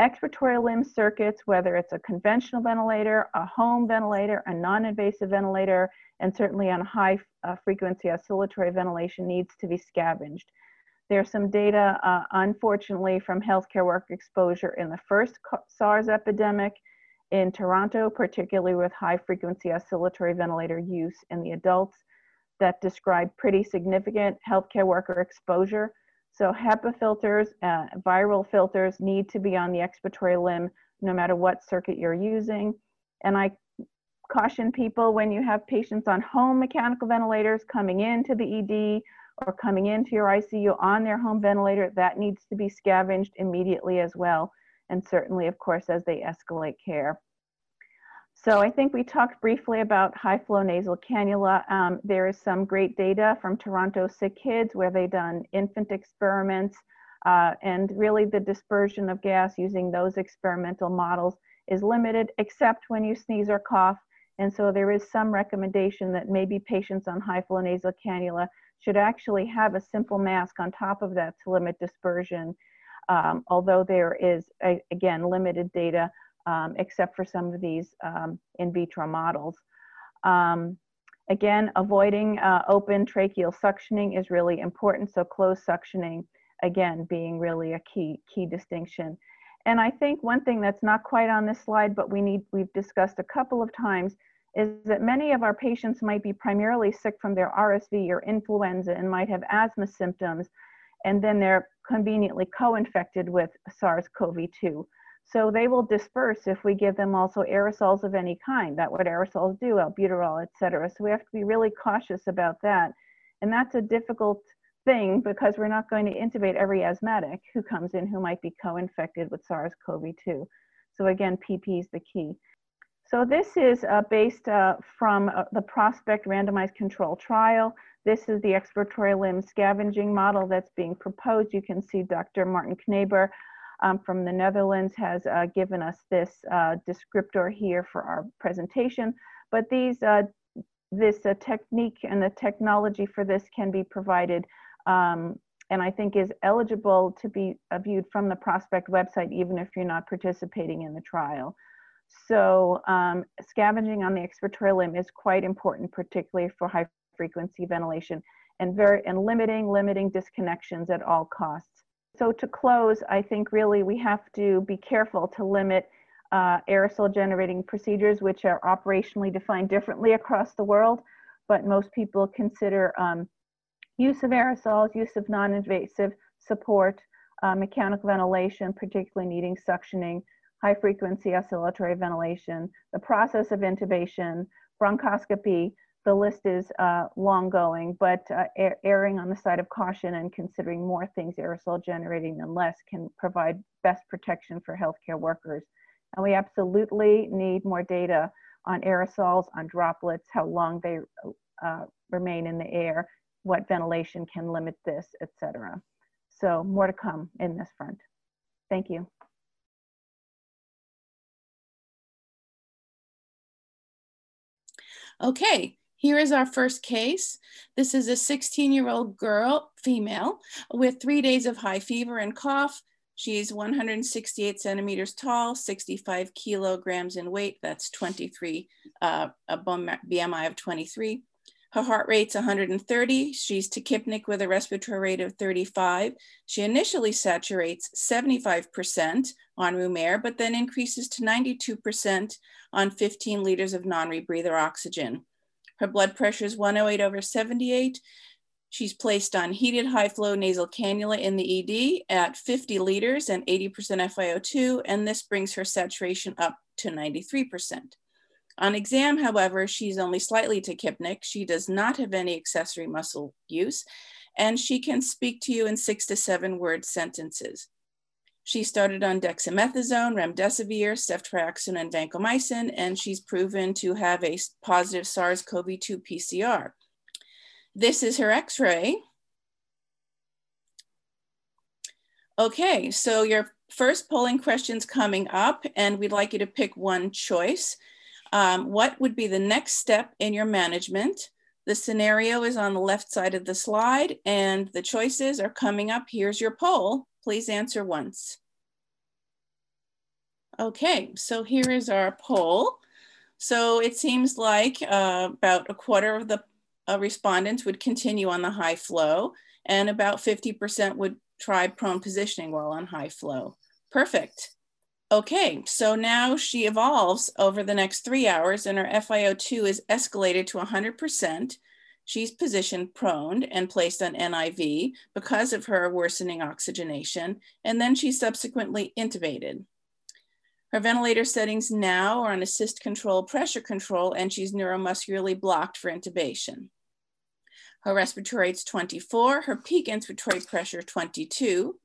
Speaker 5: Expiratory limb circuits, whether it's a conventional ventilator, a home ventilator, a non-invasive ventilator, and certainly on high uh, frequency oscillatory ventilation needs to be scavenged. There's some data, uh, unfortunately, from healthcare worker exposure in the first SARS epidemic in Toronto, particularly with high frequency oscillatory ventilator use in the adults that describe pretty significant healthcare worker exposure. So HEPA filters, uh, viral filters need to be on the expiratory limb no matter what circuit you're using. And I caution people when you have patients on home mechanical ventilators coming into the ED or coming into your ICU on their home ventilator, that needs to be scavenged immediately as well. And certainly, of course, as they escalate care. So I think we talked briefly about high flow nasal cannula. Um, there is some great data from Toronto Sick Kids where they've done infant experiments uh, and really the dispersion of gas using those experimental models is limited except when you sneeze or cough. And so there is some recommendation that maybe patients on high flow nasal cannula should actually have a simple mask on top of that to limit dispersion. Um, although there is, a, again, limited data, um, except for some of these um, in vitro models. Um, again, avoiding uh, open tracheal suctioning is really important. So closed suctioning, again, being really a key, key distinction. And I think one thing that's not quite on this slide, but we need, we've discussed a couple of times, is that many of our patients might be primarily sick from their RSV or influenza and might have asthma symptoms, and then they're conveniently co-infected with SARS-CoV-2. So they will disperse if we give them also aerosols of any kind. That what aerosols do, albuterol, et cetera. So we have to be really cautious about that. And that's a difficult thing because we're not going to intubate every asthmatic who comes in who might be co-infected with SARS-CoV-2. So again, PP is the key. So this is uh, based uh, from uh, the Prospect randomized control trial. This is the expiratory limb scavenging model that's being proposed. You can see Dr. Martin Kneyber um, from the Netherlands has uh, given us this uh, descriptor here for our presentation. But these, uh, this technique and the technology for this can be provided um, and I think is eligible to be viewed from the Prospect website, even if you're not participating in the trial. So um, scavenging on the expiratory limb is quite important, particularly for high frequency ventilation and very and limiting limiting disconnections at all costs. So to close, I think really we have to be careful to limit uh, aerosol generating procedures, which are operationally defined differently across the world, but most people consider um, use of aerosols, use of non-invasive support, uh, mechanical ventilation, particularly needing suctioning, high frequency oscillatory ventilation, the process of intubation, bronchoscopy, the list is uh, long going, but uh, erring on the side of caution and considering more things aerosol generating than less can provide best protection for healthcare workers. And we absolutely need more data on aerosols, on droplets, how long they uh, remain in the air, what ventilation can limit this, etc. So more to come in this front. Thank you.
Speaker 7: Okay, here is our first case. This is a 16 year old girl, female, with three days of high fever and cough. She's 168 centimeters tall, 65 kilograms in weight. That's 23, uh, a BMI of 23. Her heart rate's 130. She's tachypnic with a respiratory rate of 35. She initially saturates 75% on room air, but then increases to 92% on 15 liters of non-rebreather oxygen. Her blood pressure is 108 over 78. She's placed on heated high flow nasal cannula in the ED at 50 liters and 80% FiO2, and this brings her saturation up to 93%. On exam, however, she's only slightly tachypnic. She does not have any accessory muscle use, and she can speak to you in six to seven word sentences. She started on dexamethasone, remdesivir, ceftriaxone, and vancomycin, and she's proven to have a positive SARS-CoV-2 PCR. This is her x-ray. Okay, so your first polling question's coming up, and we'd like you to pick one choice. Um, what would be the next step in your management? The scenario is on the left side of the slide, and the choices are coming up. Here's your poll. Please answer once. Okay, so here is our poll. So it seems like uh, about a quarter of the uh, respondents would continue on the high flow and about 50% would try prone positioning while on high flow. Perfect. Okay, so now she evolves over the next three hours and her FiO2 is escalated to 100%. She's positioned prone and placed on NIV because of her worsening oxygenation, and then she's subsequently intubated. Her ventilator settings now are on assist control, pressure control, and she's neuromuscularly blocked for intubation. Her respiratory rate's 24, her peak inspiratory pressure 22,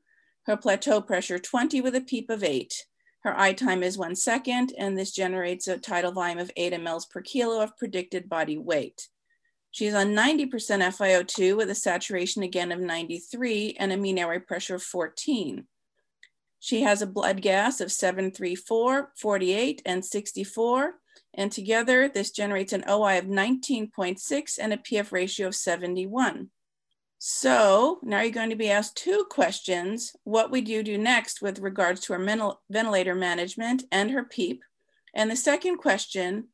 Speaker 7: her plateau pressure 20 with a PEEP of eight. Her I time is one second, and this generates a tidal volume of eight mLs per kilo of predicted body weight. She's on 90% FiO2 with a saturation again of 93 and a mean airway pressure of 14. She has a blood gas of 734, 48, and 64. And together, this generates an OI of 19.6 and a PF ratio of 71. So now you're going to be asked two questions. What would you do next with regards to her ventilator management and her PEEP? And the second question,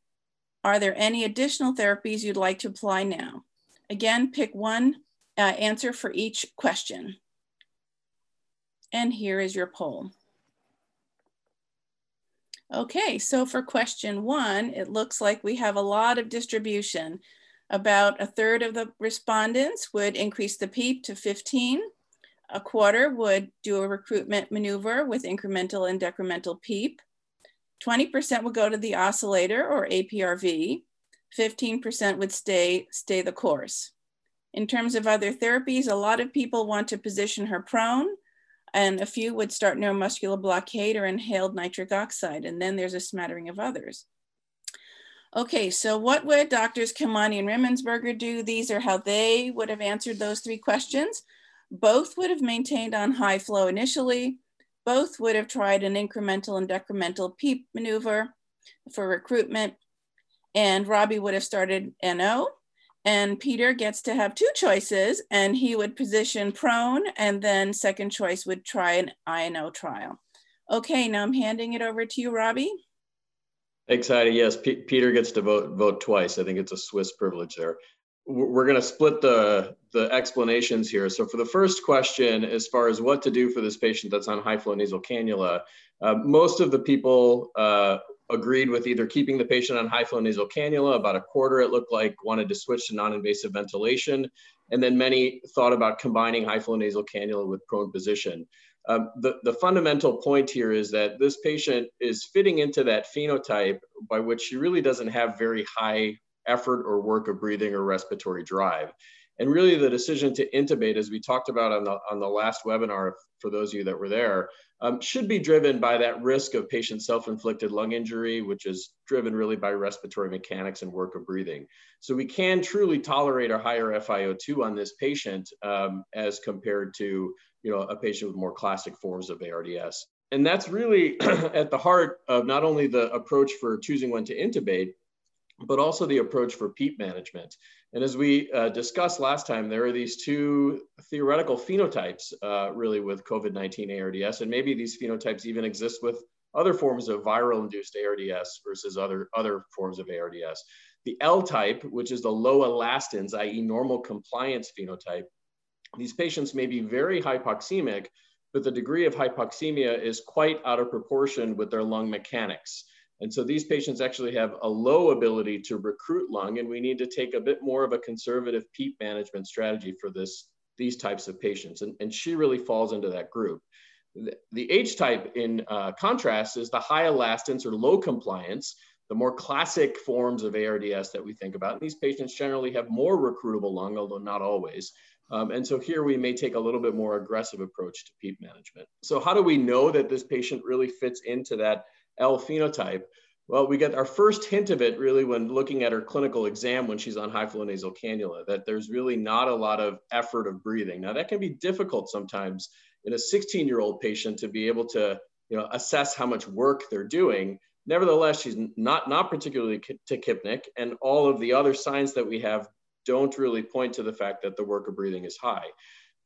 Speaker 7: are there any additional therapies you'd like to apply now? Again, pick one uh, answer for each question. And here is your poll. Okay, so for question one, it looks like we have a lot of distribution. About a third of the respondents would increase the PEEP to 15. A quarter would do a recruitment maneuver with incremental and decremental PEEP. 20% would go to the oscillator or APRV. 15% would stay, stay the course. In terms of other therapies, a lot of people want to position her prone and a few would start neuromuscular blockade or inhaled nitric oxide. And then there's a smattering of others. Okay, so what would doctors Khemani and Rimensberger do? These are how they would have answered those three questions. Both would have maintained on high flow initially. Both would have tried an incremental and decremental PEEP maneuver for recruitment. And Robbie would have started NO. And Peter gets to have two choices, and he would position prone, and then second choice would try an INO trial. Okay, now I'm handing it over to you, Robbie.
Speaker 4: Excited. Yes, P Peter gets to vote vote twice. I think it's a Swiss privilege there. We're going to split the the explanations here. So for the first question, as far as what to do for this patient that's on high flow nasal cannula, uh, most of the people uh, agreed with either keeping the patient on high flow nasal cannula. About a quarter, it looked like, wanted to switch to non invasive ventilation. And then many thought about combining high flow nasal cannula with prone position. Um, the, the fundamental point here is that this patient is fitting into that phenotype by which she really doesn't have very high effort or work of breathing or respiratory drive. And really the decision to intubate, as we talked about on the, on the last webinar, for those of you that were there, um, should be driven by that risk of patient self-inflicted lung injury, which is driven really by respiratory mechanics and work of breathing. So we can truly tolerate a higher FiO2 on this patient um, as compared to you know, a patient with more classic forms of ARDS. And that's really at the heart of not only the approach for choosing when to intubate, but also the approach for PEEP management. And as we uh, discussed last time, there are these two theoretical phenotypes uh, really with COVID-19 ARDS, and maybe these phenotypes even exist with other forms of viral induced ARDS versus other, other forms of ARDS. The L type, which is the low elastance, i.e. normal compliance phenotype, these patients may be very hypoxemic, but the degree of hypoxemia is quite out of proportion with their lung mechanics. And so these patients actually have a low ability to recruit lung, and we need to take a bit more of a conservative PEEP management strategy for this, these types of patients. And, and she really falls into that group. The, the H type, in uh, contrast, is the high elastance or low compliance, the more classic forms of ARDS that we think about. And these patients generally have more recruitable lung, although not always. Um, and so here we may take a little bit more aggressive approach to PEEP management. So how do we know that this patient really fits into that L phenotype? Well, we get our first hint of it really when looking at her clinical exam when she's on high flow nasal cannula, that there's really not a lot of effort of breathing. Now that can be difficult sometimes in a 16 year old patient to be able to you know, assess how much work they're doing. Nevertheless, she's not, not particularly tachypnic and all of the other signs that we have don't really point to the fact that the work of breathing is high.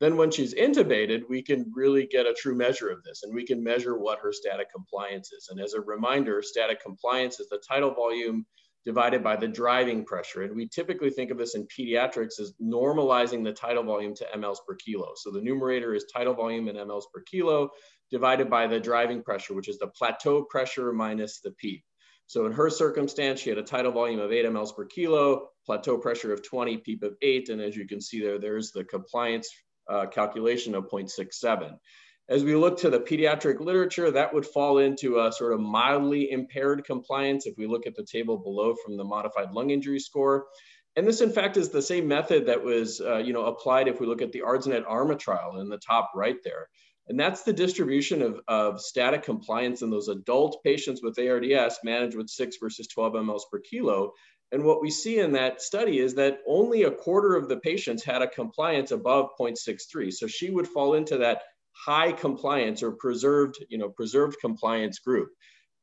Speaker 4: Then when she's intubated, we can really get a true measure of this and we can measure what her static compliance is. And as a reminder, static compliance is the tidal volume divided by the driving pressure. And we typically think of this in pediatrics as normalizing the tidal volume to mLs per kilo. So the numerator is tidal volume in mLs per kilo divided by the driving pressure, which is the plateau pressure minus the PEEP. So in her circumstance, she had a tidal volume of 8 mLs per kilo, plateau pressure of 20, PEEP of 8, and as you can see there, there's the compliance uh, calculation of 0.67. As we look to the pediatric literature, that would fall into a sort of mildly impaired compliance if we look at the table below from the modified lung injury score. And this, in fact, is the same method that was uh, you know, applied if we look at the ARDSNet ARMA trial in the top right there. And that's the distribution of, of static compliance in those adult patients with ARDS managed with 6 versus 12 mLs per kilo. And what we see in that study is that only a quarter of the patients had a compliance above 0.63. So she would fall into that high compliance or preserved, you know, preserved compliance group.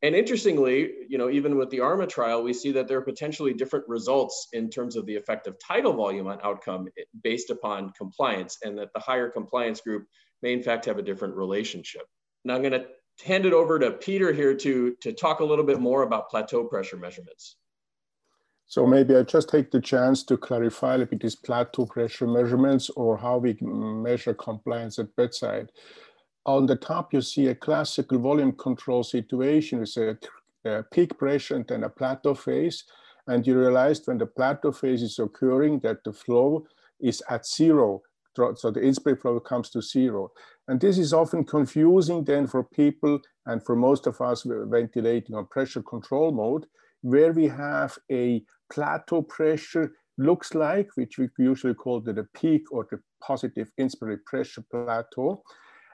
Speaker 4: And interestingly, you know, even with the ARMA trial, we see that there are potentially different results in terms of the effect of tidal volume on outcome eh, based upon compliance, and that the higher compliance group may in fact have a different relationship. Now I'm going to hand it over to Peter here to, to talk a little bit more about plateau pressure measurements.
Speaker 6: So maybe I just take the chance to clarify if it is plateau pressure measurements or how we measure compliance at bedside. On the top, you see a classical volume control situation with a, a peak pressure and then a plateau phase. And you realized when the plateau phase is occurring that the flow is at zero. So the inspiratory flow comes to zero. And this is often confusing then for people and for most of us ventilating on pressure control mode, where we have a plateau pressure looks like, which we usually call the peak or the positive inspiratory pressure plateau.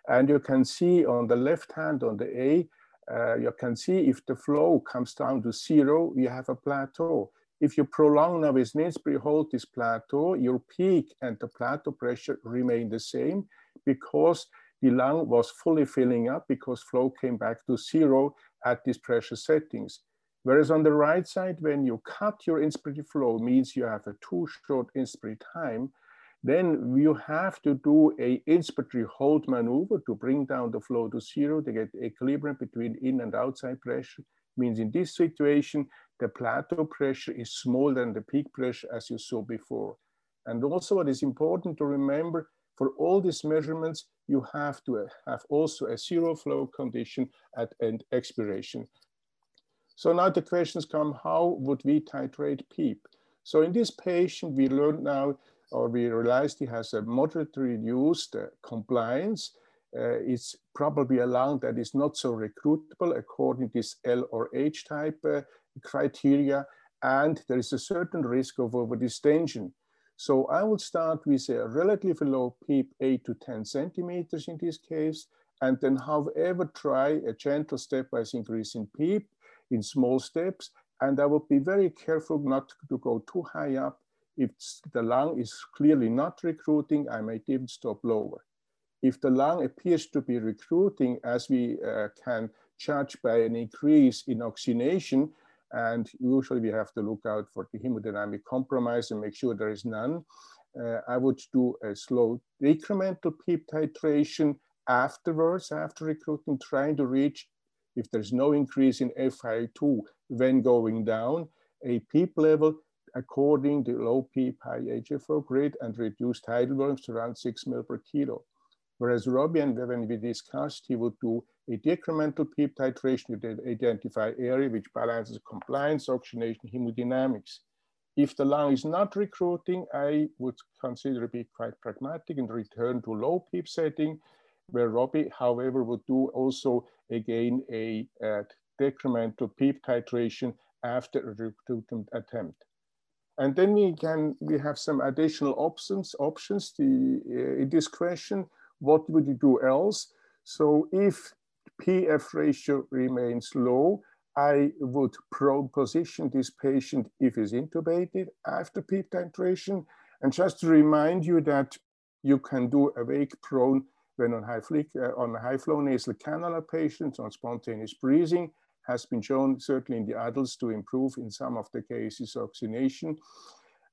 Speaker 6: And you can see on the left hand on the A, uh, you can see if the flow comes down to zero, you have a plateau. If you prolong now with inspiratory hold this plateau, your peak and the plateau pressure remain the same because the lung was fully filling up because flow came back to zero at these pressure settings. Whereas on the right side, when you cut your inspiratory flow, means you have a too short inspiratory time, then you have to do a inspiratory hold maneuver to bring down the flow to zero to get equilibrium between in and outside pressure. Means in this situation, the plateau pressure is smaller than the peak pressure as you saw before. And also what is important to remember, for all these measurements, you have to have also a zero flow condition at end expiration. So now the questions come, how would we titrate PEEP? So in this patient, we learned now, or we realized he has a moderately reduced uh, compliance. Uh, it's probably a lung that is not so recruitable according to this L or H type uh, criteria. And there is a certain risk of overdistension. So I would start with a relatively low PEEP, 8 to 10 centimeters in this case, and then however try a gentle stepwise increase in PEEP in small steps. And I would be very careful not to go too high up. If the lung is clearly not recruiting, I might even stop lower. If the lung appears to be recruiting, as we uh, can judge by an increase in oxygenation, and usually we have to look out for the hemodynamic compromise and make sure there is none, uh, I would do a slow incremental PEEP titration afterwards, after recruiting, trying to reach if there's no increase in FiO2 when going down, a PEEP level according to low PEEP high HFO grid and reduced tidal volumes to around 6 ml per kilo. Whereas Robbie, when we discussed, he would do a decremental PEEP titration to identify area which balances compliance, oxygenation, hemodynamics. If the lung is not recruiting, I would consider it be quite pragmatic and return to low PEEP setting where Robbie, however, would do also again a, decremental PEEP titration after a recruitment attempt. And then we can, we have some additional options, options the, uh, in this question, what would you do else? So if PF ratio remains low, I would position this patient if he's intubated after PEEP titration. And just to remind you that you can do awake prone when on high, flick, uh, on high flow nasal cannula patients on spontaneous breathing has been shown certainly in the adults to improve in some of the cases oxygenation.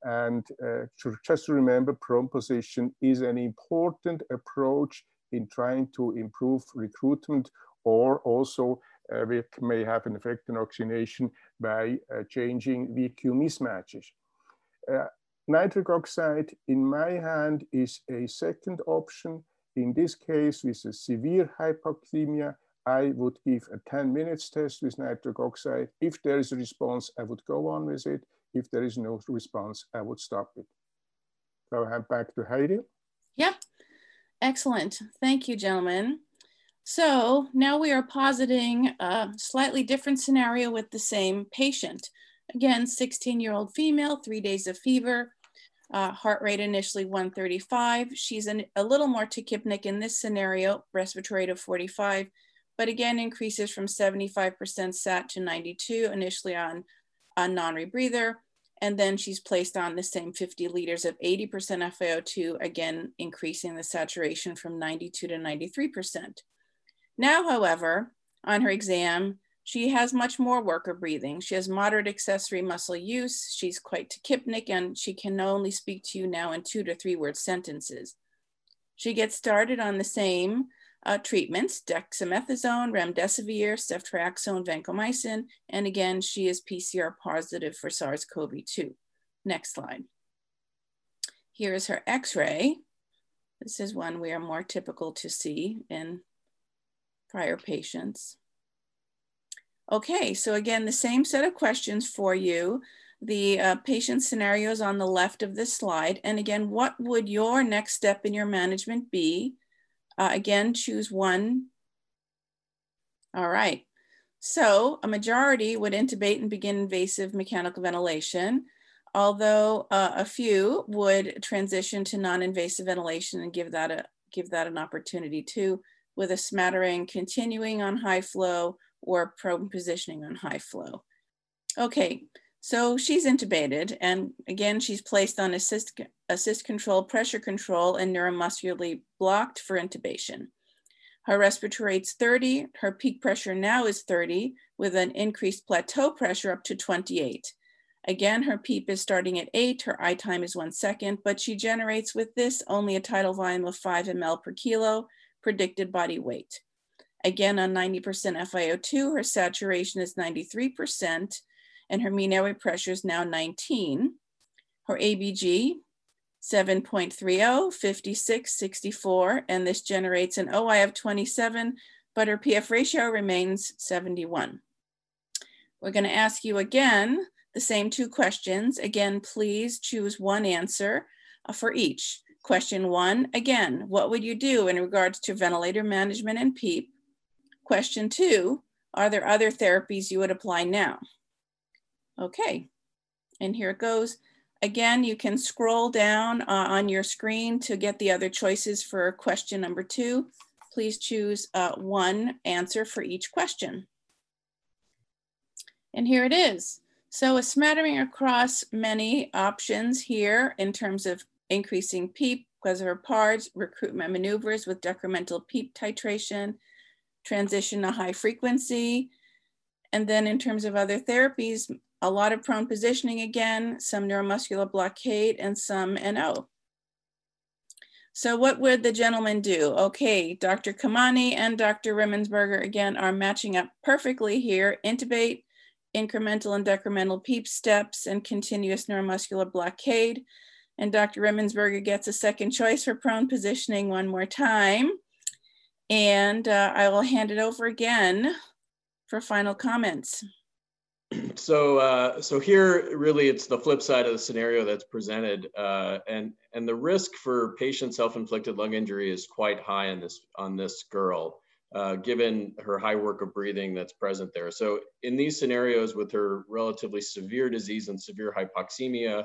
Speaker 6: And uh, just to remember, prone position is an important approach in trying to improve recruitment or also uh, we may have an effect on oxygenation by uh, changing VQ mismatches. Uh, nitric oxide in my hand is a second option. In this case, with a severe hypoxemia, I would give a 10 minutes test with nitric oxide. If there is a response, I would go on with it. If there is no response, I would stop it. So I hand back to Heidi.
Speaker 7: Yep, excellent. Thank you, gentlemen. So now we are positing a slightly different scenario with the same patient. Again, 16-year-old female, three days of fever, uh, heart rate initially 135. She's an, a little more tachypnic in this scenario, respiratory rate of 45, but again increases from 75% sat to 92 initially on a non-rebreather. And then she's placed on the same 50 liters of 80% FiO2, again, increasing the saturation from 92 to 93%. Now, however, on her exam, she has much more worker breathing. She has moderate accessory muscle use. She's quite tachypnic and she can only speak to you now in two to three word sentences. She gets started on the same uh, treatments, dexamethasone, remdesivir, ceftriaxone, vancomycin, and again, she is PCR positive for SARS-CoV-2. Next slide. Here is her x-ray. This is one we are more typical to see in prior patients. Okay, so again, the same set of questions for you. The uh, patient scenarios on the left of this slide. And again, what would your next step in your management be? Uh, again, choose one. All right, so a majority would intubate and begin invasive mechanical ventilation, although uh, a few would transition to non-invasive ventilation and give that, a, give that an opportunity too with a smattering continuing on high flow or prone positioning on high flow. Okay, so she's intubated and again, she's placed on assist, assist control, pressure control and neuromuscularly blocked for intubation. Her respiratory rate's 30, her peak pressure now is 30 with an increased plateau pressure up to 28. Again, her PEEP is starting at eight, her I time is one second, but she generates with this only a tidal volume of five ml per kilo predicted body weight. Again, on 90% FiO2, her saturation is 93%, and her mean airway pressure is now 19. Her ABG, 7.30, 56, 64, and this generates an OI of 27, but her PF ratio remains 71. We're gonna ask you again the same two questions. Again, please choose one answer uh, for each. Question one, again, what would you do in regards to ventilator management and PEEP? Question two, are there other therapies you would apply now? Okay, and here it goes. Again, you can scroll down uh, on your screen to get the other choices for question number two. Please choose uh, one answer for each question. And here it is. So a smattering across many options here in terms of increasing PEEP her PARDS, recruitment maneuvers with decremental PEEP titration, transition to high frequency. And then in terms of other therapies, a lot of prone positioning again, some neuromuscular blockade and some NO. So what would the gentleman do? Okay, Dr. Khemani and Dr. Rimensberger again are matching up perfectly here. Intubate, incremental and decremental PEEP steps, and continuous neuromuscular blockade. And Dr. Rimensberger gets a second choice for prone positioning one more time. And uh, I will hand it over again for final comments.
Speaker 4: So, uh, so here really it's the flip side of the scenario that's presented, uh, and and the risk for patient self-inflicted lung injury is quite high on this on this girl, uh, given her high work of breathing that's present there. So, in these scenarios with her relatively severe disease and severe hypoxemia,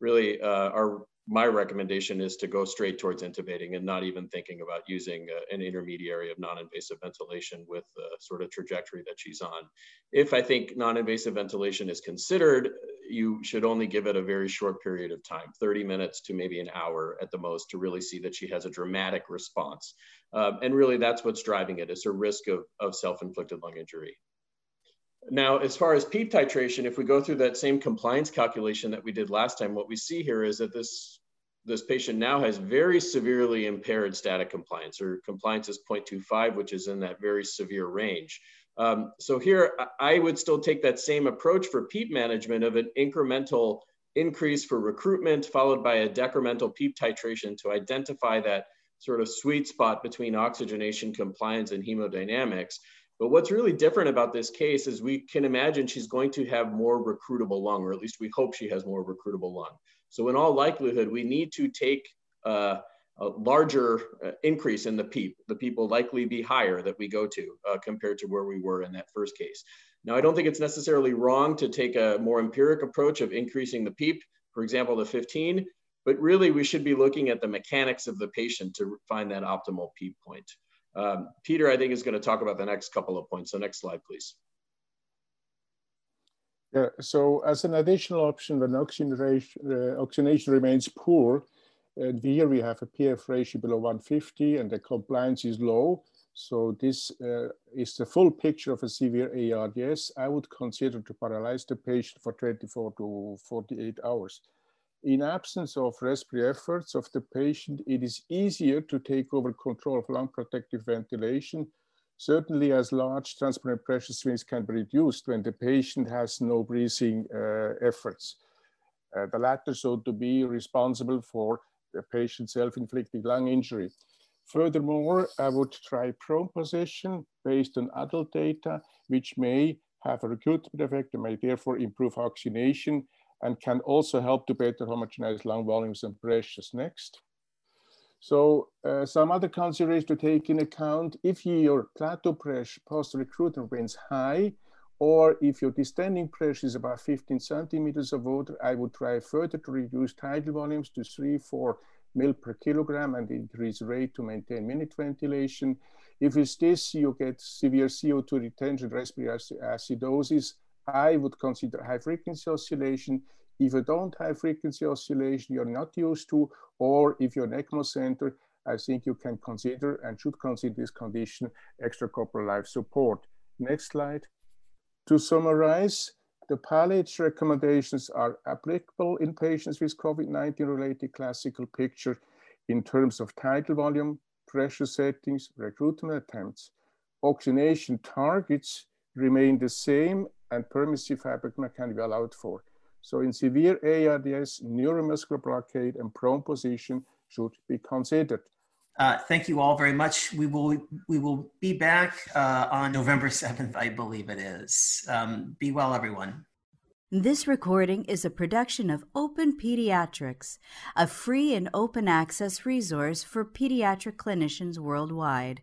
Speaker 4: really uh, our my recommendation is to go straight towards intubating and not even thinking about using uh, an intermediary of non-invasive ventilation with the sort of trajectory that she's on. If I think non-invasive ventilation is considered, you should only give it a very short period of time, 30 minutes to maybe an hour at the most to really see that she has a dramatic response. Um, and really that's what's driving it is her risk of, of self-inflicted lung injury. Now, as far as PEEP titration, if we go through that same compliance calculation that we did last time, what we see here is that this, this patient now has very severely impaired static compliance, or compliance is 0.25, which is in that very severe range. Um, so here, I would still take that same approach for PEEP management of an incremental increase for recruitment, followed by a decremental PEEP titration to identify that sort of sweet spot between oxygenation compliance and hemodynamics. But what's really different about this case is we can imagine she's going to have more recruitable lung, or at least we hope she has more recruitable lung. So in all likelihood, we need to take uh, a larger uh, increase in the PEEP. The PEEP will likely be higher that we go to uh, compared to where we were in that first case. Now, I don't think it's necessarily wrong to take a more empiric approach of increasing the PEEP, for example, the 15, but really we should be looking at the mechanics of the patient to find that optimal PEEP point. Um, Peter, I think, is going to talk about the next couple of points. So next slide, please.
Speaker 6: Yeah, so as an additional option, when oxygenation, uh, oxygenation remains poor, and here we have a PF ratio below 150 and the compliance is low. So this uh, is the full picture of a severe ARDS. I would consider to paralyze the patient for 24 to 48 hours. In absence of respiratory efforts of the patient, it is easier to take over control of lung protective ventilation, certainly as large transparent pressure swings can be reduced when the patient has no breathing uh, efforts. Uh, the latter so to be responsible for the patient's self-inflicted lung injury. Furthermore, I would try prone position based on adult data, which may have a recruitment effect and may therefore improve oxygenation and can also help to better homogenize lung volumes and pressures. Next. So uh, some other considerations to take in account, if your plateau pressure post-recruitment remains high, or if your distending pressure is about 15 centimeters of water, I would try further to reduce tidal volumes to three, four mil per kilogram and increase rate to maintain minute ventilation. If it's this, you get severe CO2 retention, respiratory acidosis. I would consider high frequency oscillation. If you don't have frequency oscillation, you're not used to, or if you're an ECMO center, I think you can consider and should consider this condition extracorporeal life support. Next slide. To summarize, the PALICC recommendations are applicable in patients with COVID-19 related classical picture in terms of tidal volume, pressure settings, recruitment attempts. Oxygenation targets remain the same and permissive hypercapnia can be allowed for. So in severe ARDS, neuromuscular blockade and prone position should be considered.
Speaker 1: Uh, thank you all very much. We will we will be back uh, on November seventh, I believe it is. Um, be well, everyone.
Speaker 8: This recording is a production of Open Pediatrics, a free and open access resource for pediatric clinicians worldwide.